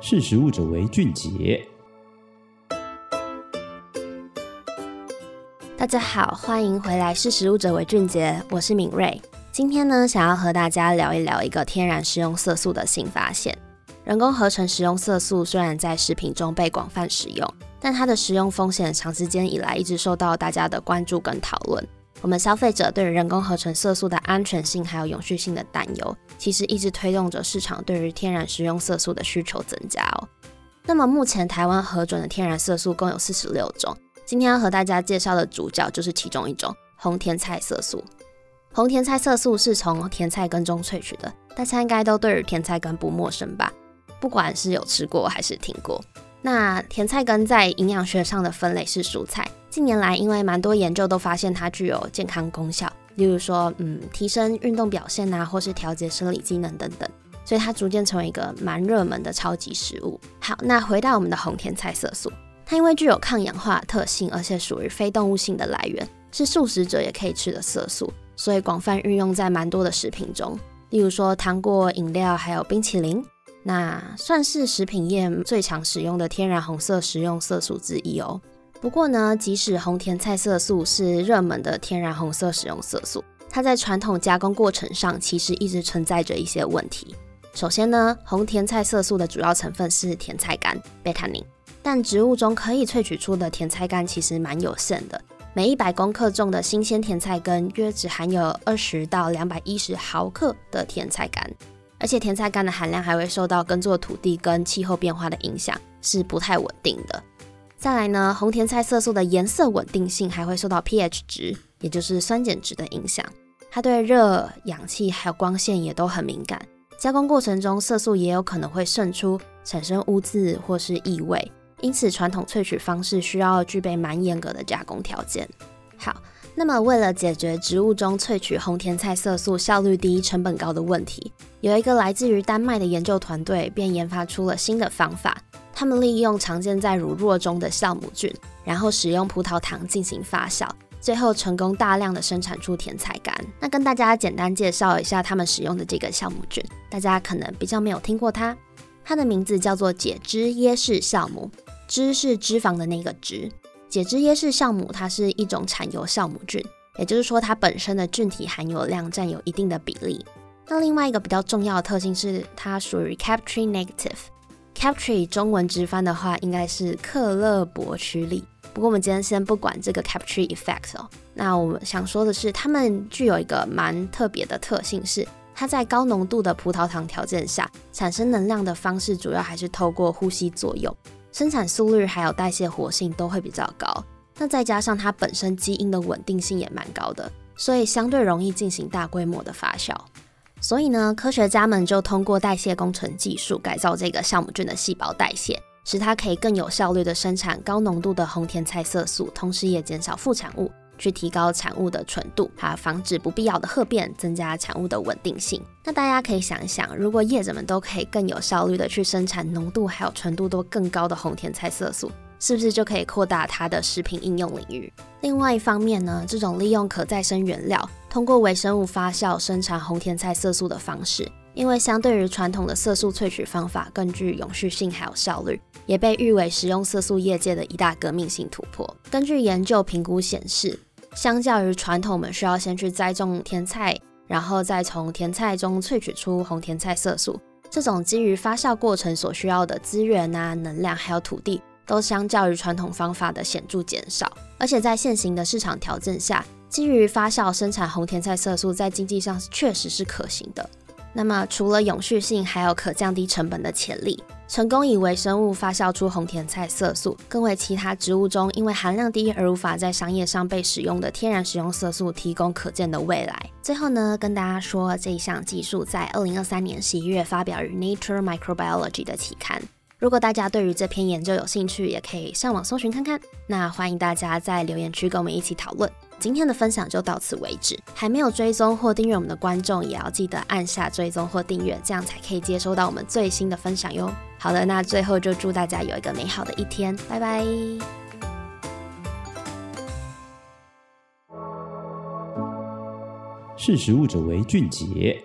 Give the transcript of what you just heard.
识食物者为俊杰。大家好，欢迎回来。识食物者为俊杰，我是敏瑞。今天呢，想要和大家聊一聊一个天然食用色素的新发现。人工合成食用色素虽然在食品中被广泛使用，但它的食用风险长时间以来一直受到大家的关注跟讨论。我们消费者对于人工合成色素的安全性还有永续性的担忧，其实一直推动着市场对于天然食用色素的需求增加哦。那么目前台湾核准的天然色素共有四十六种，今天要和大家介绍的主角就是其中一种红甜菜色素。红甜菜色素是从甜菜根中萃取的，大家应该都对于甜菜根不陌生吧？不管是有吃过还是听过。那甜菜根在营养学上的分类是蔬菜。近年来，因为蛮多研究都发现它具有健康功效，例如说，嗯，提升运动表现啊，或是调节生理机能等等，所以它逐渐成为一个蛮热门的超级食物。好，那回到我们的红甜菜色素，它因为具有抗氧化特性，而且属于非动物性的来源，是素食者也可以吃的色素，所以广泛运用在蛮多的食品中，例如说糖果、饮料，还有冰淇淋，那算是食品业最常使用的天然红色食用色素之一哦。不过呢，即使红甜菜色素是热门的天然红色食用色素，它在传统加工过程上其实一直存在着一些问题。首先呢，红甜菜色素的主要成分是甜菜苷贝塔宁，但植物中可以萃取出的甜菜苷其实蛮有限的，每一百公克重的新鲜甜菜根约只含有二十到两百一十毫克的甜菜苷，而且甜菜苷的含量还会受到耕作土地跟气候变化的影响，是不太稳定的。再来呢，红甜菜色素的颜色稳定性还会受到 pH 值，也就是酸碱值的影响。它对热、氧气还有光线也都很敏感。加工过程中，色素也有可能会渗出，产生污渍或是异味。因此，传统萃取方式需要具备蛮严格的加工条件。好，那么为了解决植物中萃取红甜菜色素效率低、成本高的问题，有一个来自于丹麦的研究团队便研发出了新的方法。他们利用常见在乳酪中的酵母菌，然后使用葡萄糖进行发酵，最后成功大量的生产出甜菜干。那跟大家简单介绍一下他们使用的这个酵母菌，大家可能比较没有听过它，它的名字叫做解脂椰式酵母，脂是脂肪的那个脂。解脂椰式酵母它是一种产油酵母菌，也就是说它本身的菌体含有量占有一定的比例。那另外一个比较重要的特性是它属于 Captre Negative。Captre 中文直翻的话，应该是克勒伯曲里。不过我们今天先不管这个 Captre effect 哦。那我们想说的是，它们具有一个蛮特别的特性，是它在高浓度的葡萄糖条件下产生能量的方式，主要还是透过呼吸作用，生产速率还有代谢活性都会比较高。那再加上它本身基因的稳定性也蛮高的，所以相对容易进行大规模的发酵。所以呢，科学家们就通过代谢工程技术改造这个酵母菌的细胞代谢，使它可以更有效率的生产高浓度的红甜菜色素，同时也减少副产物，去提高产物的纯度，还防止不必要的褐变，增加产物的稳定性。那大家可以想一想，如果业者们都可以更有效率地去生产浓度还有纯度都更高的红甜菜色素，是不是就可以扩大它的食品应用领域？另外一方面呢，这种利用可再生原料，通过微生物发酵生产红甜菜色素的方式，因为相对于传统的色素萃取方法更具永续性还有效率，也被誉为食用色素业界的一大革命性突破。根据研究评估显示，相较于传统，我们需要先去栽种甜菜，然后再从甜菜中萃取出红甜菜色素，这种基于发酵过程所需要的资源啊、能量还有土地。都相较于传统方法的显著减少，而且在现行的市场条件下，基于发酵生产红甜菜色素在经济上确实是可行的。那么除了永续性，还有可降低成本的潜力。成功以微生物发酵出红甜菜色素，更为其他植物中因为含量低而无法在商业上被使用的天然食用色素提供可见的未来。最后呢，跟大家说，这一项技术在二零二三年十一月发表于 Nature Microbiology 的期刊。如果大家对于这篇研究有兴趣，也可以上网搜寻看看。那欢迎大家在留言区跟我们一起讨论。今天的分享就到此为止。还没有追踪或订阅我们的观众，也要记得按下追踪或订阅，这样才可以接收到我们最新的分享哟。好的，那最后就祝大家有一个美好的一天，拜拜。识时务者为俊杰。